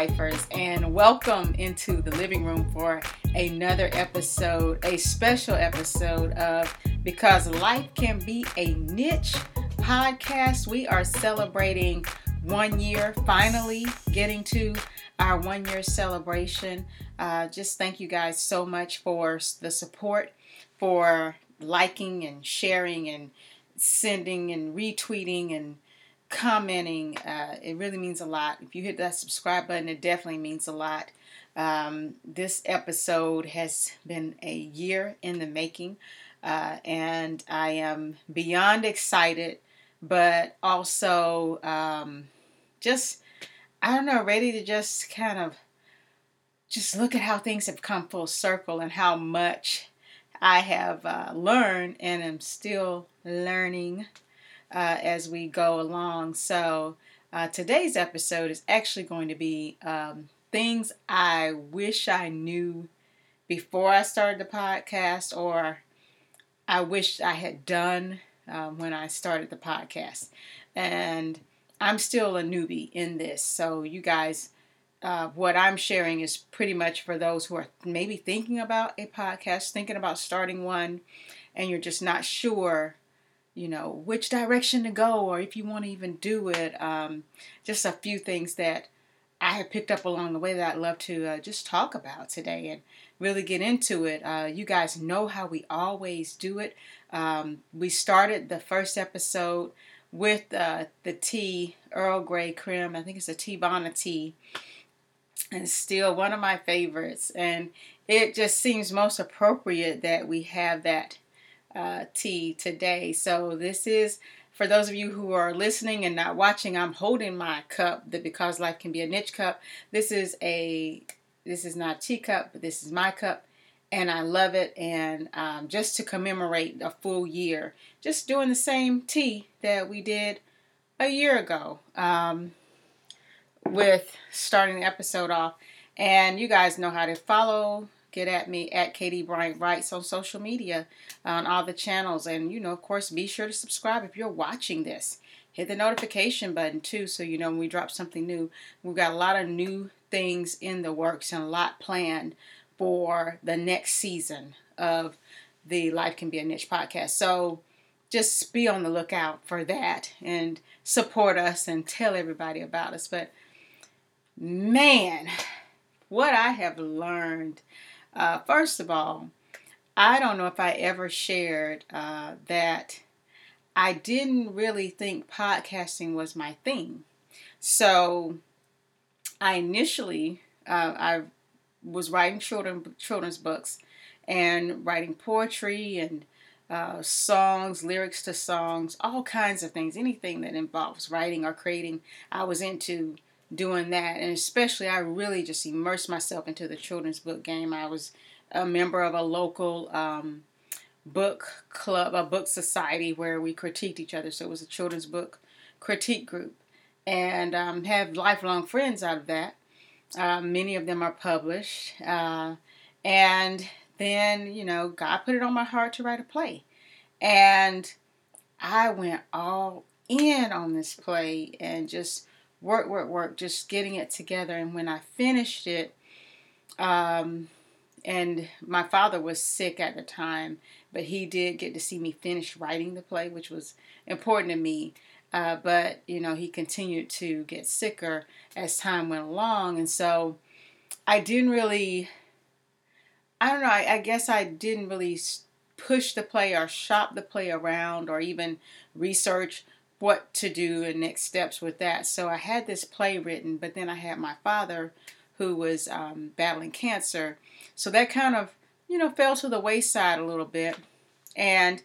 Lifers, and welcome into the living room for another episode, a special episode of Because Life Can Be a Niche podcast. We are celebrating one year, finally getting to our one year celebration. Uh, just thank you guys so much for the support, for liking and sharing and sending and retweeting and commenting. Uh, it really means a lot. If you hit that subscribe button, it definitely means a lot. Um, this episode has been a year in the making, uh, and I am beyond excited, but also um, just, I don't know, ready to just kind of just look at how things have come full circle and how much I have uh, learned and am still learning uh, as we go along. So, uh, today's episode is actually going to be um, things I wish I knew before I started the podcast, or I wish I had done um, when I started the podcast. And I'm still a newbie in this. So, you guys, uh, what I'm sharing is pretty much for those who are maybe thinking about a podcast, thinking about starting one, and you're just not sure you know, which direction to go or if you want to even do it. Um, just a few things that I have picked up along the way that I'd love to uh, just talk about today and really get into it. Uh, you guys know how we always do it. Um, we started the first episode with uh, the tea, Earl Grey Creme. I think it's a Teavana tea. And still one of my favorites. And it just seems most appropriate that we have that uh, tea today. So this is for those of you who are listening and not watching. I'm holding my cup, the because life can be a niche cup. This is a this is not a teacup, but this is my cup, and I love it. And um, just to commemorate a full year, just doing the same tea that we did a year ago. Um, with starting the episode off. And you guys know how to follow, get at me at Katie Bryant Writes on social media on all the channels. And, you know, of course, be sure to subscribe if you're watching this. Hit the notification button too so you know when we drop something new. We've got a lot of new things in the works and a lot planned for the next season of the Life Can Be a Niche podcast. So just be on the lookout for that and support us and tell everybody about us. But man, what I have learned uh, first of all, I don't know if I ever shared uh, that I didn't really think podcasting was my thing. So I initially uh, I was writing children children's books and writing poetry and uh, songs, lyrics to songs, all kinds of things, anything that involves writing or creating. I was into doing that. And especially, I really just immersed myself into the children's book game. I was a member of a local um, book club, a book society where we critiqued each other. So it was a children's book critique group. And um, have lifelong friends out of that. Uh, many of them are published. Uh, and then, you know, God put it on my heart to write a play. And I went all in on this play and just work, work, work, just getting it together. And when I finished it, um, and my father was sick at the time, but he did get to see me finish writing the play, which was important to me. Uh, but you know, he continued to get sicker as time went along, and so I didn't really. I don't know. I, I guess I didn't really push the play or shop the play around or even research what to do and next steps with that. So I had this play written, but then I had my father who was um, battling cancer. So that kind of, you know, fell to the wayside a little bit. And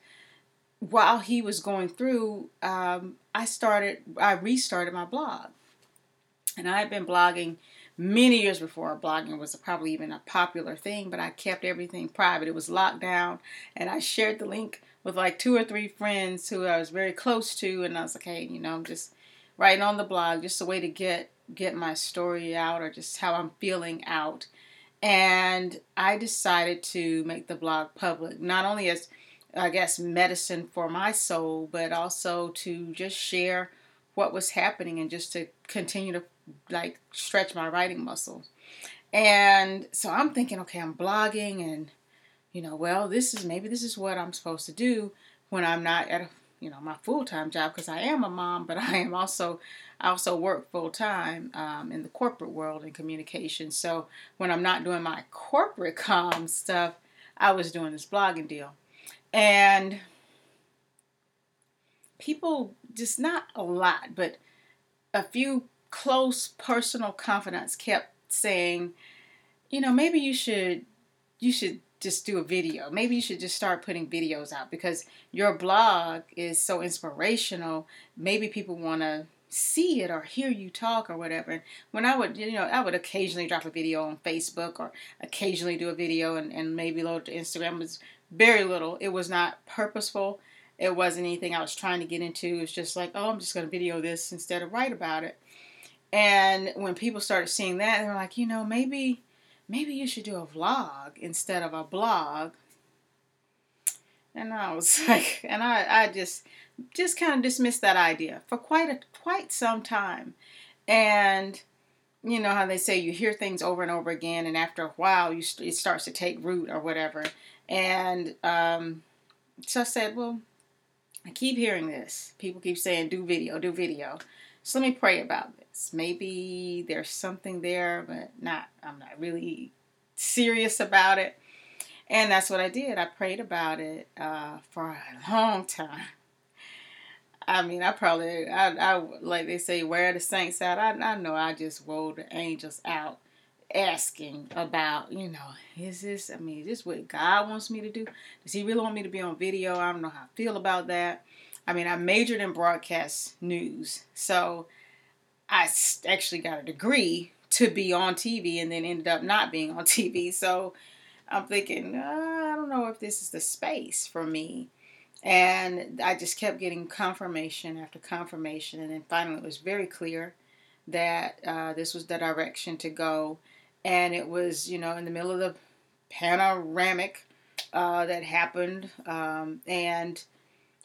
while he was going through, um, I started, I restarted my blog. And I had been blogging many years before blogging was probably even a popular thing, but I kept everything private. It was locked down, and I shared the link with like two or three friends who I was very close to, and I was like, hey, you know, I'm just writing on the blog, just a way to get get my story out or just how I'm feeling out. And I decided to make the blog public, not only as I guess medicine for my soul, but also to just share what was happening and just to continue to like stretch my writing muscles. And so I'm thinking, okay, I'm blogging and you know, well, this is maybe this is what I'm supposed to do when I'm not at a, you know my full time job because I am a mom, but I am also I also work full time um, in the corporate world in communication. So when I'm not doing my corporate com stuff, I was doing this blogging deal, and people just not a lot, but a few close personal confidants kept saying, you know, maybe you should you should just do a video. Maybe you should just start putting videos out because your blog is so inspirational. Maybe people want to see it or hear you talk or whatever. And when I would, you know, I would occasionally drop a video on Facebook or occasionally do a video and, and maybe load to Instagram. It was very little. It was not purposeful. It wasn't anything I was trying to get into. It's just like, oh, I'm just going to video this instead of write about it. And when people started seeing that, they were like, you know, maybe maybe you should do a vlog instead of a blog. And I was like, and I, I just, just kind of dismissed that idea for quite a, quite some time. And you know how they say you hear things over and over again, and after a while, you it starts to take root or whatever. And um, so I said, well, I keep hearing this. People keep saying, do video, do video. So let me pray about this. Maybe there's something there, but not I'm not really serious about it. And that's what I did. I prayed about it uh, for a long time. I mean, I probably, I, I like they say, where the saints out. I, I know I just wore the angels out asking about, you know, is this, I mean, is this what God wants me to do? Does He really want me to be on video? I don't know how I feel about that. I mean, I majored in broadcast news, so I actually got a degree to be on TV and then ended up not being on TV. So I'm thinking, uh, I don't know if this is the space for me. And I just kept getting confirmation after confirmation. And then finally, it was very clear that uh, this was the direction to go. And it was, you know, in the middle of the panoramic uh, that happened. Um, and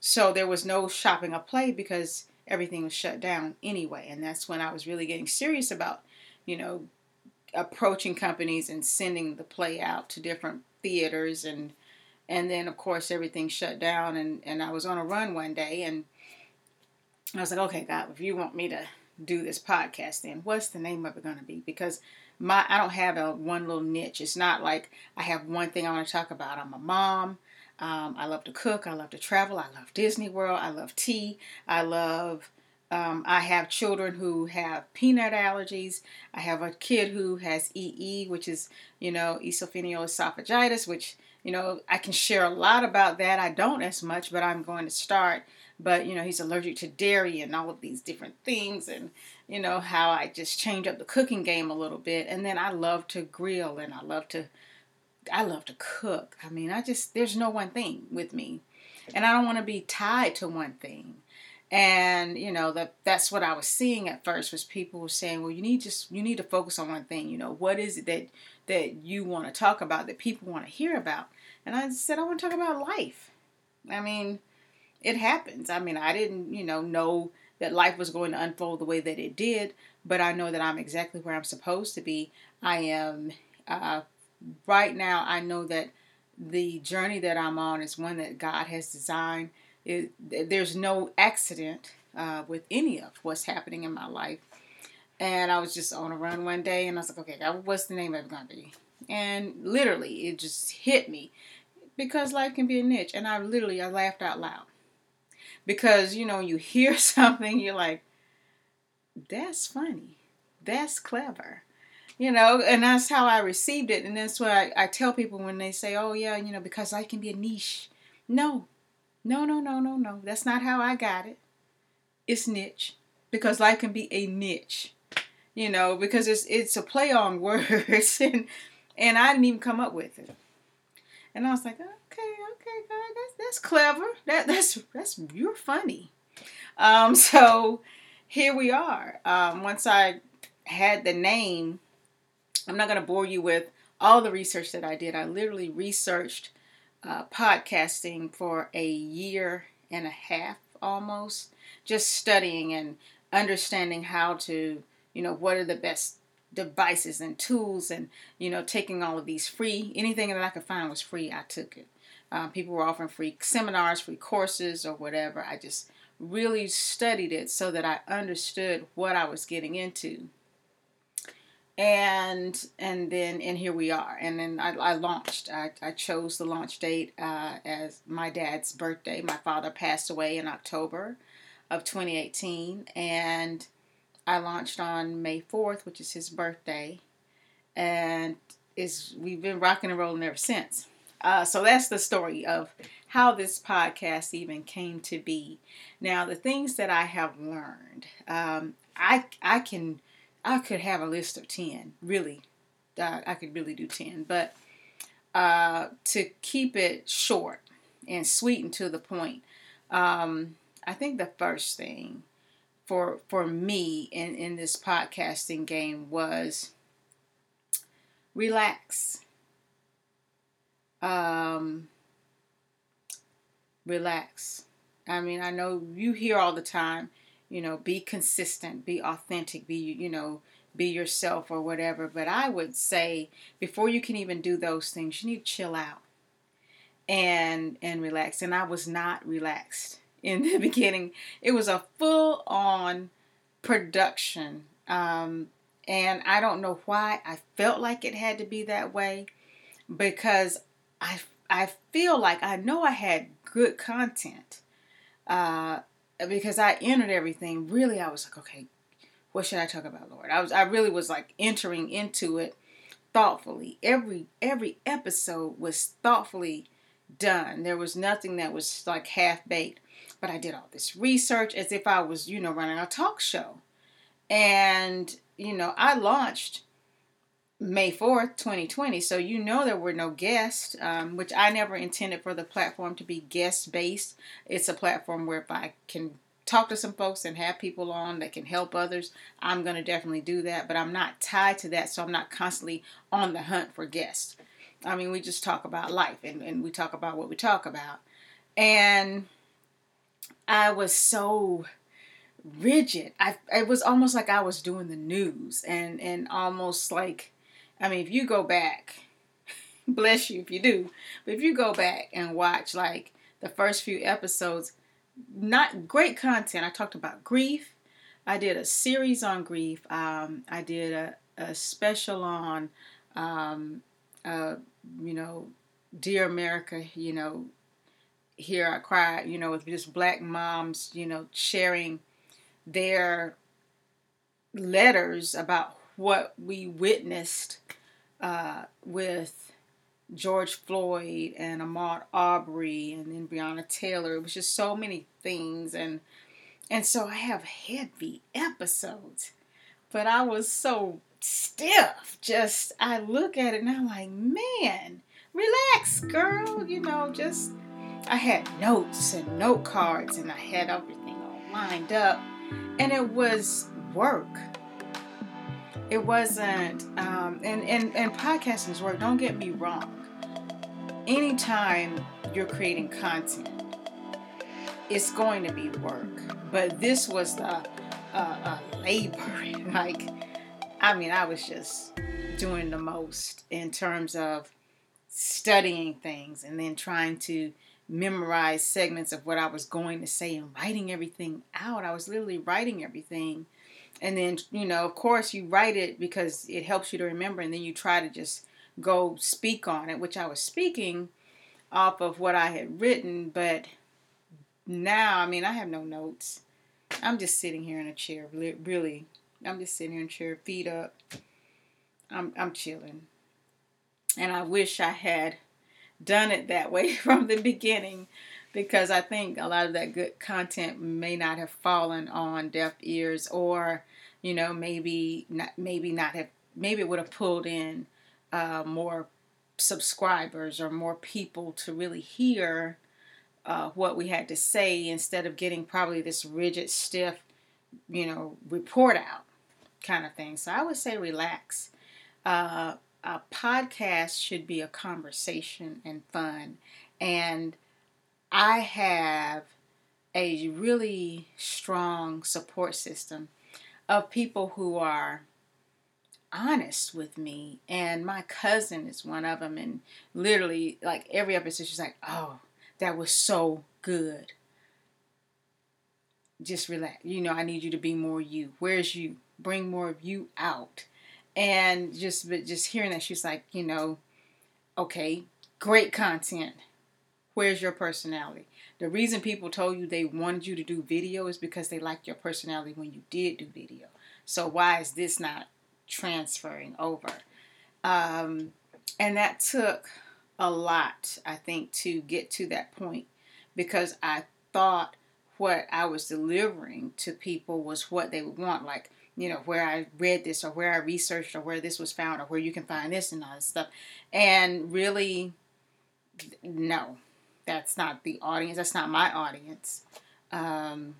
so there was no shopping a play because everything was shut down anyway. And that's when I was really getting serious about, you know, approaching companies and sending the play out to different theaters and and then of course everything shut down and, and I was on a run one day and I was like, okay, God, if you want me to do this podcast, then what's the name of it going to be? Because my I don't have a one little niche. It's not like I have one thing I want to talk about. I'm a mom. Um, I love to cook. I love to travel. I love Disney World. I love tea. I love. Um, I have children who have peanut allergies. I have a kid who has EoE, which is you know esophageal esophagitis, which you know I can share a lot about that. I don't as much, but I'm going to start. But you know he's allergic to dairy and all of these different things, and you know how I just change up the cooking game a little bit. And then I love to grill and I love to I love to cook. I mean, I just there's no one thing with me. And I don't want to be tied to one thing. And you know that that's what I was seeing at first was people saying, well, you need just you need to focus on one thing. You know, what is it that that you want to talk about that people want to hear about? And I said, I want to talk about life. I mean, it happens. I mean, I didn't, you know, know that life was going to unfold the way that it did, but I know that I'm exactly where I'm supposed to be. I am uh, right now, I know that the journey that I'm on is one that God has designed. It, there's no accident uh, with any of what's happening in my life. And I was just on a run one day, and I was like, okay, what's the name of it going to be? And literally, it just hit me because life can be a niche. And I literally, I laughed out loud because you know, you hear something, you're like, that's funny, that's clever you know, and that's how I received it. And that's what I, I tell people when they say, oh, yeah, you know, because life can be a niche. No, no, no, no, no, no. That's not how I got it. It's niche because life can be a niche, you know, because it's it's a play on words, and and I didn't even come up with it. And I was like, okay, okay, God, that's that's clever. That that's that's you're funny. Um, so here we are. Um, once I had the name I'm not going to bore you with all the research that I did. I literally researched uh, podcasting for a year and a half almost, just studying and understanding how to, you know, what are the best devices and tools and, you know, taking all of these free, anything that I could find was free, I took it. Um, people were offering free seminars, free courses, or whatever. I just really studied it so that I understood what I was getting into. And and then and here we are. And then I, I launched. I, I chose the launch date uh, as my dad's birthday. My father passed away in October of 2018, and I launched on May 4th, which is his birthday, and is we've been rocking and rolling ever since. Uh, so that's the story of how this podcast even came to be. Now, the things that I have learned, um, I I can I could have a list of ten. Really, uh, I could really do ten. But uh, to keep it short and sweet and to the point, um, I think the first thing for for me in in this podcasting game was relax um, relax. I mean, I know you hear all the time, you know, be consistent, be authentic, be, you know, be yourself or whatever. But I would say before you can even do those things, you need to chill out and and relax. And I was not relaxed in the beginning. It was a full on production. Um, and I don't know why I felt like it had to be that way because I I feel like I know I had good content uh, because I entered everything. Really, I was like, okay, what should I talk about, Lord? I was I really was like entering into it thoughtfully. Every every episode was thoughtfully done. There was nothing that was like half baked. But I did all this research as if I was, you know, running a talk show. And, you know, I launched May 4th, 2020. So you know there were no guests, um, which I never intended for the platform to be guest based. It's a platform where if I can talk to some folks and have people on that can help others, I'm going to definitely do that. But I'm not tied to that, so I'm not constantly on the hunt for guests. I mean, we just talk about life and, and we talk about what we talk about. And I was so rigid. I it was almost like I was doing the news and and almost like I mean, if you go back, bless you if you do, but if you go back and watch like the first few episodes, not great content. I talked about grief. I did a series on grief. Um, I did a, a special on, um, uh, you know, Dear America, you know, Here I Cry, you know, with just black moms, you know, sharing their letters about what we witnessed uh, with George Floyd and Ahmaud Arbery and then Breonna Taylor. It was just so many things and and so I have heavy episodes. But I was so stiff. Just I look at it and I'm like, man, relax, girl. You know, just I had notes and note cards and I had everything all lined up. And it was work it wasn't um, and, and and podcasting's work don't get me wrong. Anytime you're creating content it's going to be work. But this was the uh, uh, labor like i mean i was just doing the most in terms of studying things and then trying to memorize segments of what i was going to say and writing everything out. I was literally writing everything and then you know of course you write it because it helps you to remember and then you try to just go speak on it which i was speaking off of what i had written but now i mean i have no notes. I'm just sitting here in a chair really. I'm just sitting here in a chair feet up. I'm, I'm chilling. And i wish i had done it that way from the beginning because I think a lot of that good content may not have fallen on deaf ears or you know maybe not maybe not have maybe it would have pulled in uh, more subscribers or more people to really hear uh, what we had to say instead of getting probably this rigid stiff you know report out kind of thing. So i would say relax. Uh, a podcast should be a conversation and fun. And I have a really strong support system of people who are honest with me and my cousin is one of them and literally like every episode she's like oh that was so good. Just relax. You know i need you to be more you. Where's you? Bring more of you out. And just but just hearing that she's like you know okay great content. Where's your personality the reason people told you they wanted you to do video is because they liked your personality when you did do video so why is this not transferring over. Um, and that took a lot, I think, to get to that point because I thought what I was delivering to people was what they would want. Like, you know, where I read this or where I researched or where this was found or where you can find this and all this stuff. And really, no, that's not the audience. That's not my audience. Um,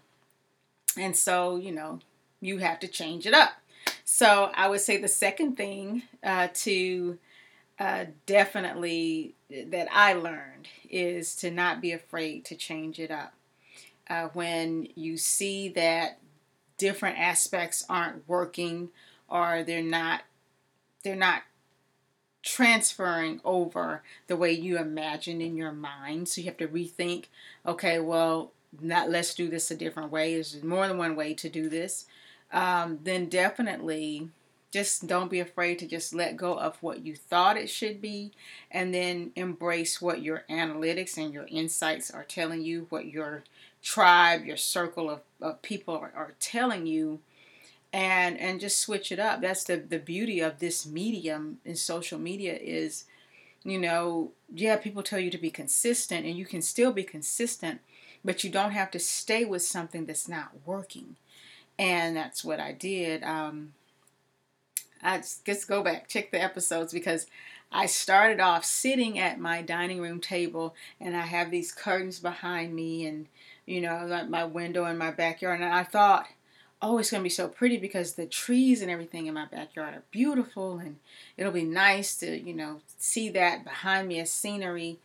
and so, you know, you have to change it up. So I would say the second thing uh, to uh, definitely that I learned is to not be afraid to change it up. Uh, when you see that different aspects aren't working or they're not they're not transferring over the way you imagine in your mind. So you have to rethink okay well not let's do this a different way. There's more than one way to do this. Um, then definitely just don't be afraid to just let go of what you thought it should be and then embrace what your analytics and your insights are telling you, what your tribe, your circle of, of people are, are telling you and and just switch it up. That's the, the beauty of this medium in social media is, you know, yeah, people tell you to be consistent and you can still be consistent, but you don't have to stay with something that's not working and that's what I did. Um, I just, just go back, check the episodes because I started off sitting at my dining room table and I have these curtains behind me and you know like my window in my backyard and I thought oh it's going to be so pretty because the trees and everything in my backyard are beautiful and it'll be nice to you know see that behind me as scenery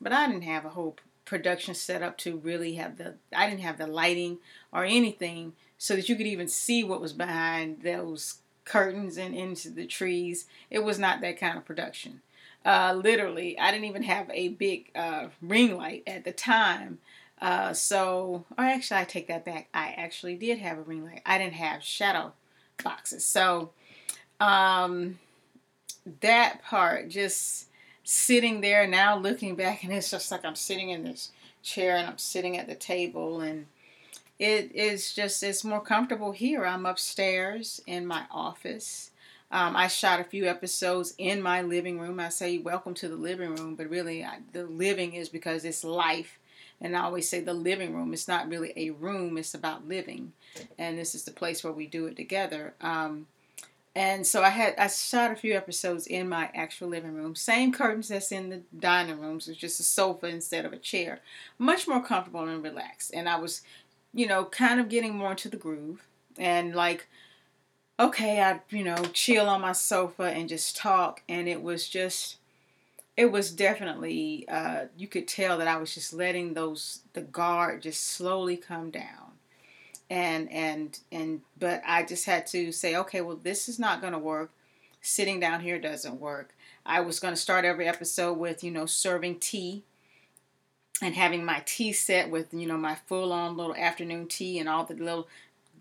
but I didn't have a whole production set up to really have the I didn't have the lighting or anything so that you could even see what was behind those curtains and into the trees. It was not that kind of production. Uh, literally, I didn't even have a big uh, ring light at the time. Uh, so, or actually, I take that back. I actually did have a ring light. I didn't have shadow boxes. So, um, that part, just sitting there now looking back, and it's just like I'm sitting in this chair and I'm sitting at the table and it is just it's more comfortable here. I'm upstairs in my office. Um, I shot a few episodes in my living room. I say welcome to the living room, but really I, the living is because it's life. And I always say the living room. It's not really a room. It's about living, and this is the place where we do it together. Um, and so I had I shot a few episodes in my actual living room. Same curtains that's in the dining rooms. It's just a sofa instead of a chair. Much more comfortable and relaxed. And I was you know, kind of getting more into the groove and like, okay, I, you know, chill on my sofa and just talk. And it was just, it was definitely, uh, you could tell that I was just letting those, the guard just slowly come down. And, and, and, but I just had to say, okay, well, this is not going to work. Sitting down here doesn't work. I was going to start every episode with, you know, serving tea and having my tea set with you know my full on little afternoon tea and all the little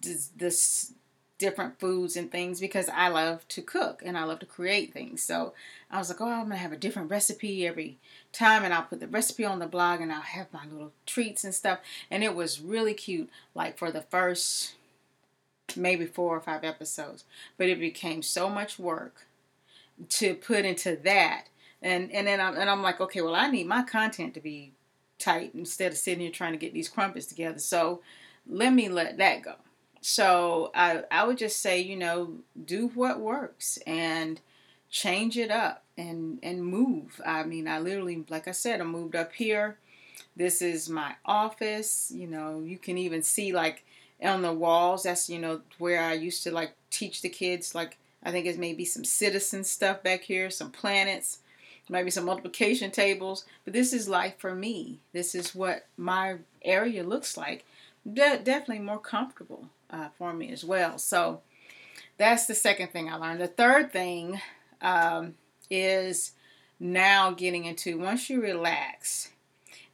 this, this different foods and things because I love to cook and I love to create things. So I was like, oh, I'm gonna have a different recipe every time, and I'll put the recipe on the blog and I'll have my little treats and stuff. And it was really cute, like for the first maybe four or five episodes, but it became so much work to put into that. And and then I'm and I'm like, okay, well, I need my content to be tight instead of sitting here trying to get these crumpets together. So let me let that go. So I, I would just say, you know, do what works and change it up and and move. I mean, I literally, like I said, I moved up here. This is my office. You know, you can even see like on the walls. That's you know where I used to like teach the kids. Like I think it's maybe some citizen stuff back here, some planets maybe some multiplication tables, but this is life for me. This is what my area looks like. De- definitely more comfortable uh, for me as well. So that's the second thing I learned. The third thing um, is now getting into once you relax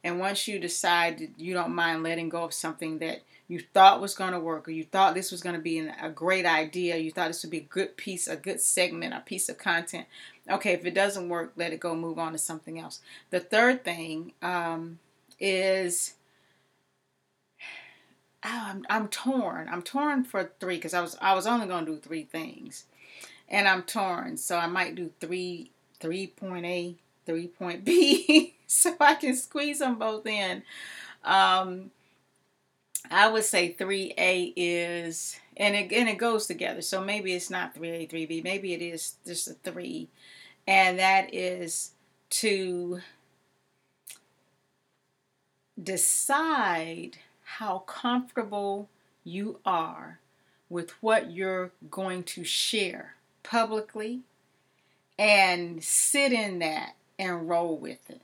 and once you decide you don't mind letting go of something that you thought was going to work or you thought this was going to be a great idea, you thought this would be a good piece, a good segment, a piece of content. Okay, if it doesn't work, let it go, move on to something else. The third thing um, is oh, I'm, I'm torn. I'm torn for three because I was I was only to do three things, and I'm torn. So I might do three three point A, three point B, so I can squeeze them both in. Um, I would say 3A is, and it, and it goes together. So maybe it's not 3A, 3B. Maybe it is just a 3. And that is to decide how comfortable you are with what you're going to share publicly and sit in that and roll with it.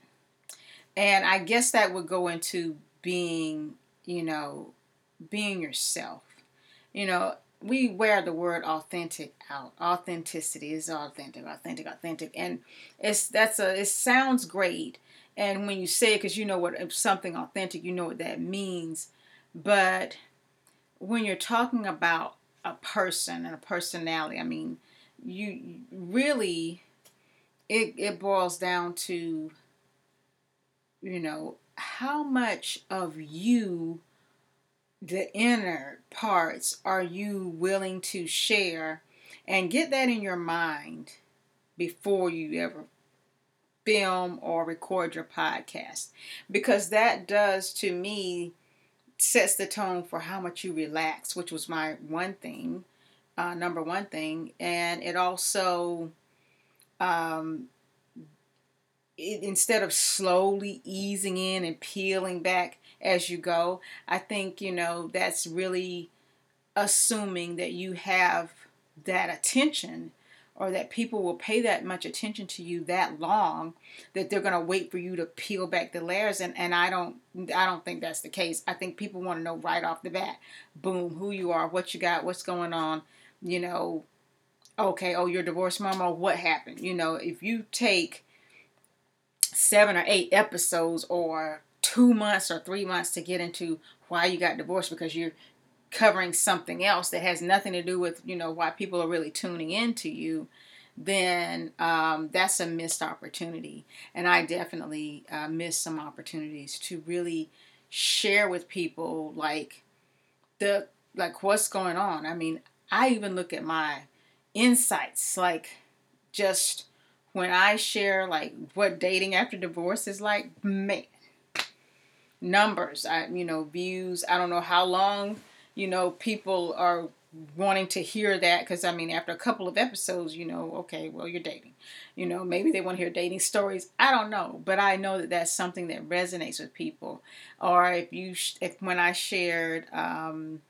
And I guess that would go into being you know, being yourself. You know, we wear the word authentic out. Authenticity is authentic, authentic, authentic, and it's that's a it sounds great. And when you say it, because you know what something authentic, you know what that means. But when you're talking about a person and a personality, I mean, you really it it boils down to you know how much of you, the inner parts, are you willing to share? And get that in your mind before you ever film or record your podcast. Because that does, to me, sets the tone for how much you relax, which was my one thing, uh, number one thing. And it also um, it, instead of slowly easing in and peeling back as you go, I think, you know, that's really assuming that you have that attention or that people will pay that much attention to you that long that they're going to wait for you to peel back the layers and, and I don't I don't think that's the case. I think people want to know right off the bat, boom, who you are, what you got, what's going on, you know, okay, oh you're divorced mama, what happened? You know, if you take seven or eight episodes or two months or three months to get into why you got divorced because you're covering something else that has nothing to do with you know why people are really tuning into you then um, that's a missed opportunity and i definitely uh, missed some opportunities to really share with people like the like what's going on i mean i even look at my insights like just when I share like what dating after divorce is like, man, numbers, I you know, views. I don't know how long, you know, people are wanting to hear that because I mean, after a couple of episodes, you know, okay, well, you're dating. You know, maybe they want to hear dating stories. I don't know, but I know that that's something that resonates with people. Or if you, if when I shared, um,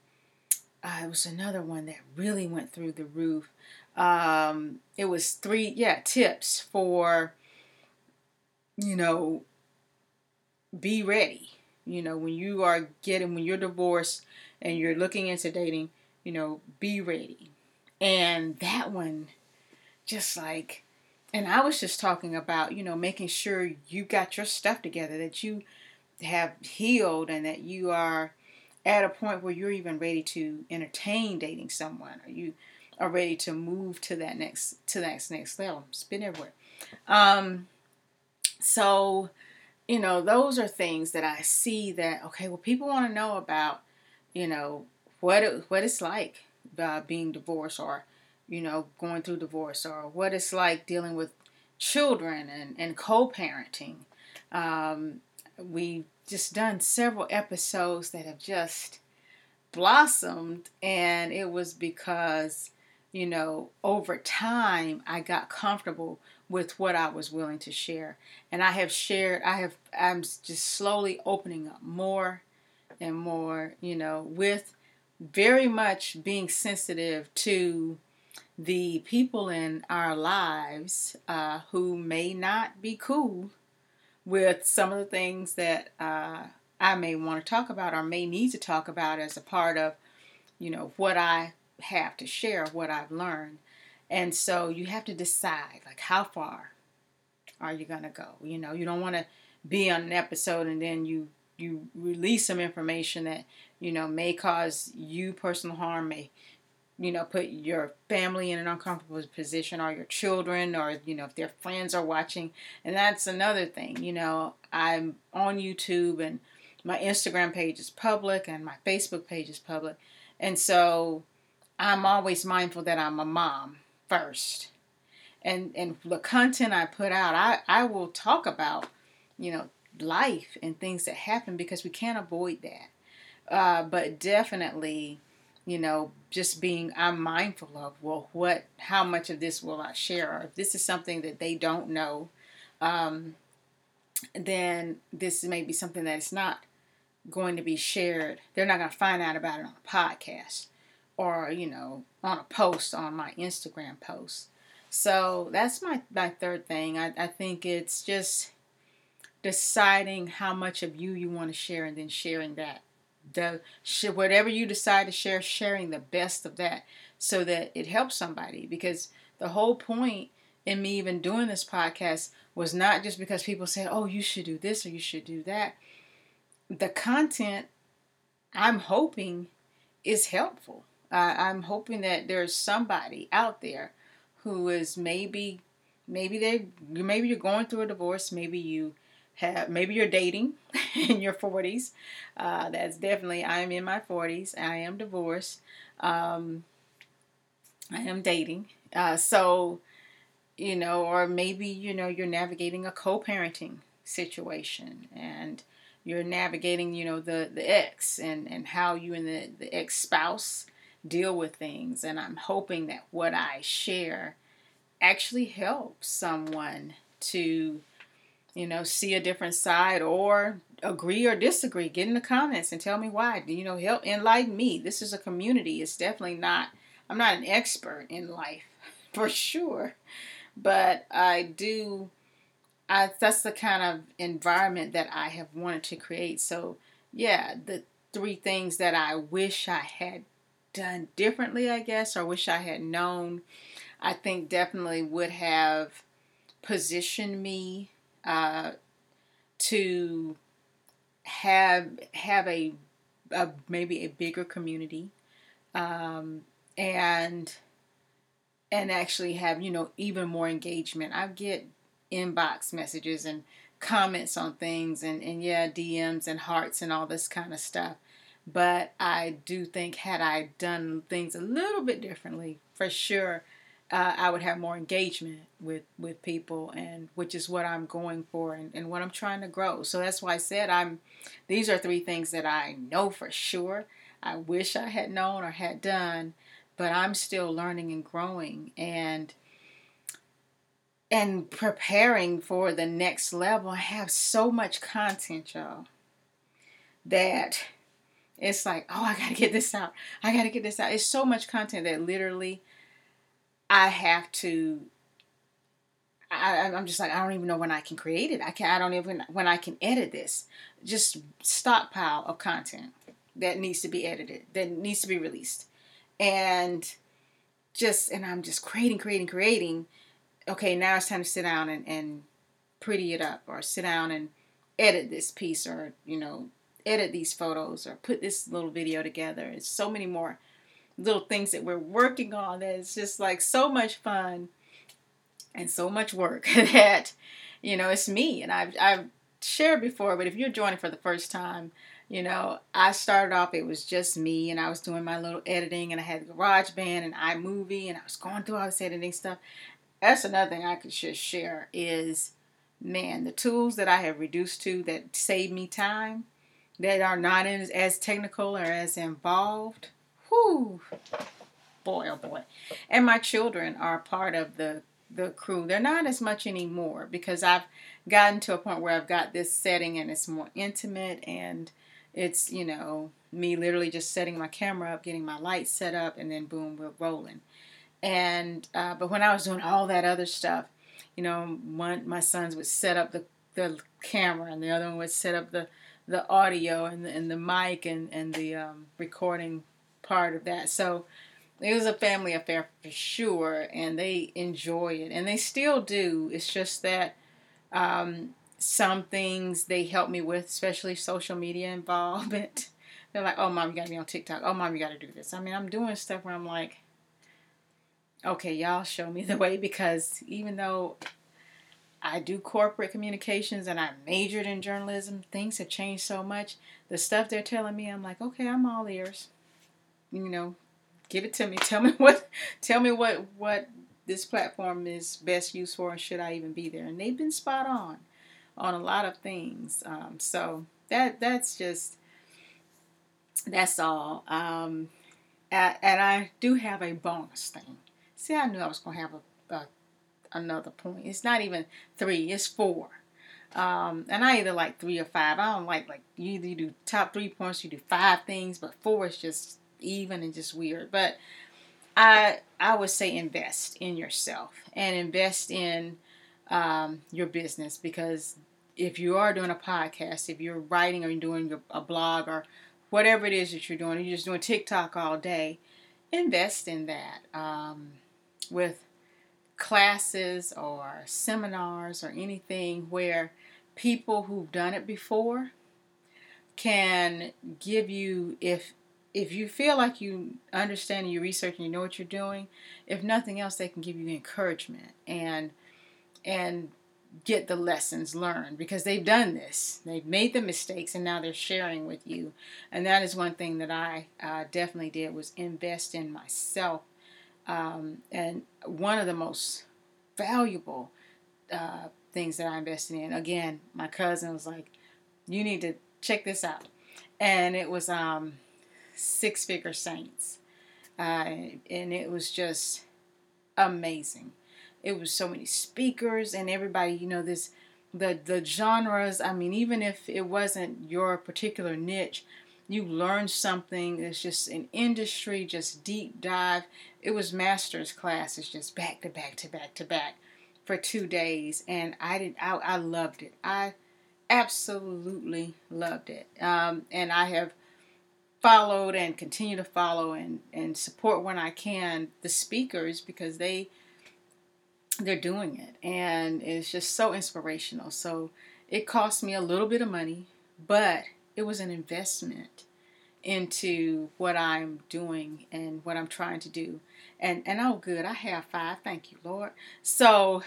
uh, it was another one that really went through the roof um, it was three, yeah, tips for, you know, be ready. You know, when you are getting, when you're divorced and you're looking into dating, you know, be ready. And that one, just like, and I was just talking about, you know, making sure you got your stuff together, that you have healed and that you are at a point where you're even ready to entertain dating someone or you are ready to move to that next to that next level. Spin everywhere. Um, so, you know, those are things that I see that okay, well, people want to know about, you know, what it, what it's like uh, being divorced or, you know, going through divorce or what it's like dealing with children and and co-parenting. Um, we've just done several episodes that have just blossomed, and it was because you know, over time, I got comfortable with what I was willing to share. And I have shared, I have, I'm just slowly opening up more and more, you know, with very much being sensitive to the people in our lives uh, who may not be cool with some of the things that uh, I may want to talk about or may need to talk about as a part of, you know, what I have to share, what I've learned. And so you have to decide, like, how far are you going to go? You know, you don't want to be on an episode and then you you release some information that you know may cause you personal harm may you know, put your family in an uncomfortable position or your children or, you know, if their friends are watching. And that's another thing, you know, I'm on YouTube and my Instagram page is public and my Facebook page is public. And so I'm always mindful that I'm a mom first. And and the content I put out, I, I will talk about, you know, life and things that happen because we can't avoid that. Uh, but definitely you know, just being I'm mindful of well, what, how much of this will I share? Or if this is something that they don't know, um, then this may be something that is not going to be shared. They're not going to find out about it on a podcast or you know on a post on my Instagram post. So that's my my third thing. I, I think it's just deciding how much of you you want to share and then sharing that the whatever you decide to share, sharing the best of that so that it helps somebody. Because the whole point in me even doing this podcast was not just because people said, "Oh, you should do this or you should do that." The content I'm hoping is helpful. Uh, I'm hoping that there's somebody out there who is maybe maybe they maybe you're going through a divorce, maybe you have maybe you're dating in your 40s. Uh, that's definitely I'm in my 40s. I am divorced. Um, I am dating. Uh, so you know, or maybe you know you're navigating a co-parenting situation and you're navigating you know the the ex and and how you and the the ex spouse deal with things and i'm hoping that what i share actually helps someone to you know, see a different side or agree or disagree. Get in the comments and tell me why. You know, help enlighten me. This is a community. It's definitely not, I'm not an expert in life for sure, but I do, I, that's the kind of environment that I have wanted to create. So, yeah, the three things that I wish I had done differently, I guess, or wish I had known, I think definitely would have positioned me uh, to have have a, a, maybe a bigger community um, and and actually have you know even more engagement. I get inbox messages and comments on things and, and yeah DMs and hearts and all this kind of stuff. But I do think had I done things a little bit differently, for sure, uh, I would have more engagement with with people, and which is what I'm going for and, and what I'm trying to grow. So that's why I said I'm. These are three things that I know for sure. I wish I had known or had done, but I'm still learning and growing and and preparing for the next level. I have so much content, y'all, that it's like, oh, I gotta get this out. I gotta get this out. It's so much content that literally I have to. I, I'm just like I don't even know when I can create it. I can I don't even when I can edit this. Just stockpile of content that needs to be edited, that needs to be released, and just and I'm just creating, creating, creating. Okay, now it's time to sit down and, and pretty it up, or sit down and edit this piece, or you know, edit these photos, or put this little video together. It's so many more little things that we're working on that it's just like so much fun and so much work that you know it's me. And I've I've shared before but if you're joining for the first time you know I started off it was just me and I was doing my little editing and I had GarageBand and iMovie and I was going through all this editing stuff. That's another thing I could just share is man the tools that I have reduced to that save me time that are not as, as technical or as involved whoo, boy, oh boy. And my children are part of the the crew. They're not as much anymore because I've gotten to a point where I've got this setting and it's more intimate and it's, you know, me literally just setting my camera up, getting my lights set up, and then boom, we're rolling. And uh, but when I was doing all that other stuff, you know, one my sons would set up the the camera, and the other one would set up the the audio and the, and the mic and and the um, recording part of that. So it was a family affair for sure, and they enjoy it, and they still do. It's just that um, some things they help me with, especially social media involvement. They're like, "Oh, mom, you got to be on TikTok. Oh, mom, you got to do this." I mean, I'm doing stuff where I'm like, "Okay, y'all show me the way," because even though I do corporate communications and I majored in journalism, things have changed so much. The stuff they're telling me, I'm like, "Okay, I'm all ears." You know, give it to me. Tell me what. Tell me what what this platform is best used for, and should I even be there? And they've been spot on on a lot of things. Um, so that that's just that's all. Um, and, I do have a bonus thing. See, I knew I was going to have a, a, another point. It's not even three. It's four. Um, and I either like three or five. I don't like like you either do top three points, you do five things, but four is just even and just weird. But I I would say invest in yourself and invest in um, your business because if you are doing a podcast, if you're writing or you're doing a blog or whatever it is that you're doing, you're just doing TikTok all day, invest in that um, with classes or seminars or anything where people who've done it before can give you if if you feel like you understand and you research and you know what you're doing, if nothing else, they can give you encouragement and and get the lessons learned because they've done this. They've made the mistakes and now they're sharing with you. And that is one thing that I uh, definitely did was invest in myself. Um, and one of the most valuable uh, things that I invested in, again, my cousin was like, "You need to check this out," and it was um, Six Figure Saints, uh, and it was just amazing it was so many speakers and everybody, you know, this the the genres. I mean, even if it wasn't your particular niche, you learned something. It's just an industry, just deep dive. It was master's classes, just back to back to back to back for two days, and I did. I, I loved it. I absolutely loved it, um, and I have followed and continue to follow and and support when I can the speakers because they they're doing it. And it's just so inspirational. So it cost me a little bit of money but it was an investment into what i'm doing and what i'm trying to do. And and oh good i have five. Thank you lord. So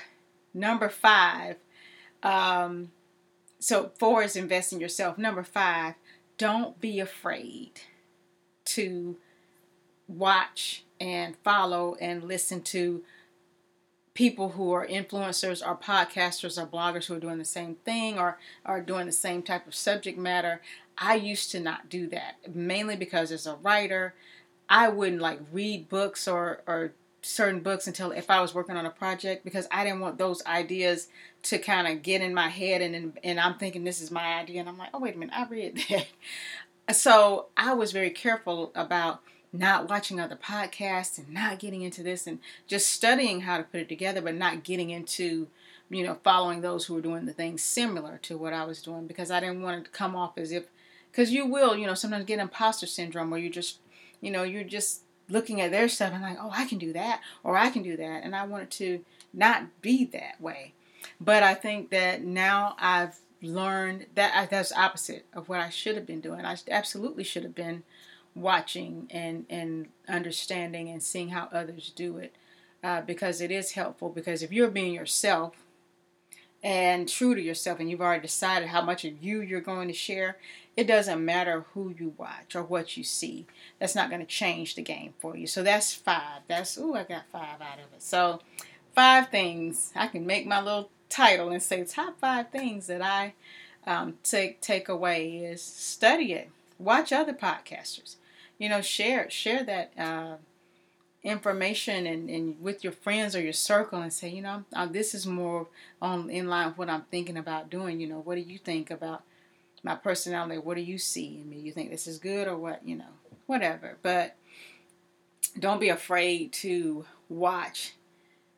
number five um so four is invest in yourself. Number five don't be afraid to watch and follow and listen to people who are influencers or podcasters or bloggers who are doing the same thing or are doing the same type of subject matter. I used to not do that, mainly because as a writer, I wouldn't like read books or, or certain books until if I was working on a project because I didn't want those ideas to kind of get in my head and and I'm thinking this is my idea and I'm like, oh wait a minute, I read that. So I was very careful about not watching other podcasts and not getting into this and just studying how to put it together, but not getting into, you know, following those who were doing the things similar to what I was doing because I didn't want it to come off as if, because you will, you know, sometimes get imposter syndrome where you just, you know, you're just looking at their stuff and like, oh, I can do that or I can do that. And I wanted to not be that way. But I think that now I've learned that that's opposite of what I should have been doing. I absolutely should have been watching and and understanding and seeing how others do it uh, because it is helpful because if you're being yourself and true to yourself and you've already decided how much of you you're going to share it doesn't matter who you watch or what you see. That's not going to change the game for you. So that's five. That's oh i got five out of it. So five things. I can make my little title and say top five things that i um, take take away is study it watch other podcasters you know, share share that uh, information and, and with your friends or your circle and say, you know, uh, this is more on in line with what I'm thinking about doing. You know, what do you think about my personality? What do you see in me? You think this is good or what? You know, whatever. But don't be afraid to watch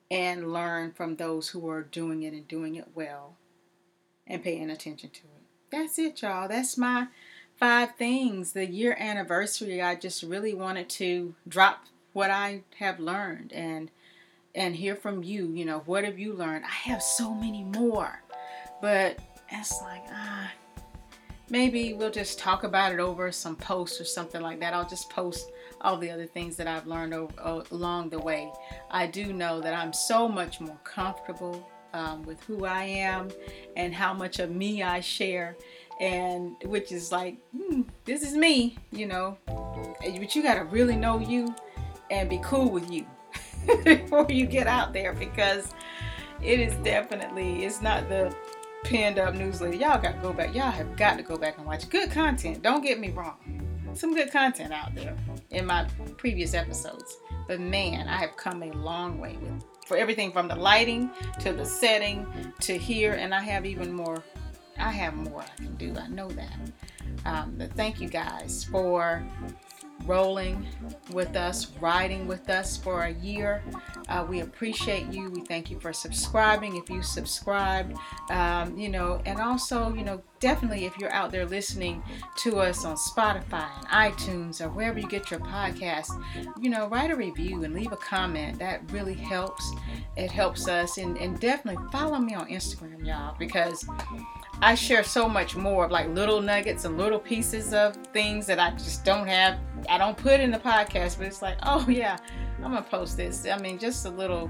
and learn from those who are doing it and doing it well and paying attention to it. That's it, y'all. That's my five things. The year anniversary, I just really wanted to drop what I have learned and and hear from you. You know, what have you learned? I have so many more, but it's like ah, maybe we'll just talk about it over some posts or something like that. I'll just post all the other things that I've learned over, along the way. I do know that I'm so much more comfortable um, with who I am and how much of me I share, and which is like, hmm, this is me, you know. But you got to really know you and be cool with you before you get out there because it is definitely it's not the pinned up newsletter. Y'all got to go back. Y'all have got to go back and watch good content. Don't get me wrong. Some good content out there in my previous episodes. But man, I have come a long way with for everything from the lighting to the setting to here and I have even more I have more I can do. I know that. Um, but thank you guys for rolling with us, riding with us for a year. Uh, we appreciate you. We thank you for subscribing. If you subscribed, um, you know, and also, you know, definitely if you're out there listening to us on Spotify and iTunes or wherever you get your podcast, you know, write a review and leave a comment. That really helps. It helps us. And, and definitely follow me on Instagram, y'all, because I share so much more of like little nuggets and little pieces of things that I just don't have. I don't put in the podcast, but it's like, oh yeah, I'm gonna post this. I mean, just a little,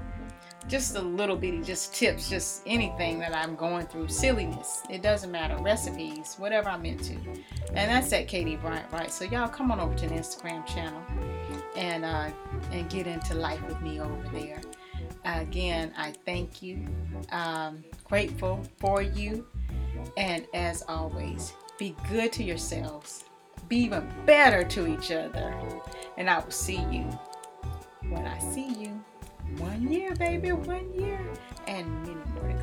just a little bitty, just tips, just anything that I'm going through, silliness. It doesn't matter, recipes, whatever I'm into, and that's at Katie Bryant, right? So y'all come on over to the Instagram channel and uh, and get into life with me over there. Again, I thank you. Um, grateful for you and as always, be good to yourselves. Be even better to each other. And I will see you when I see you. One year, baby, one year. And many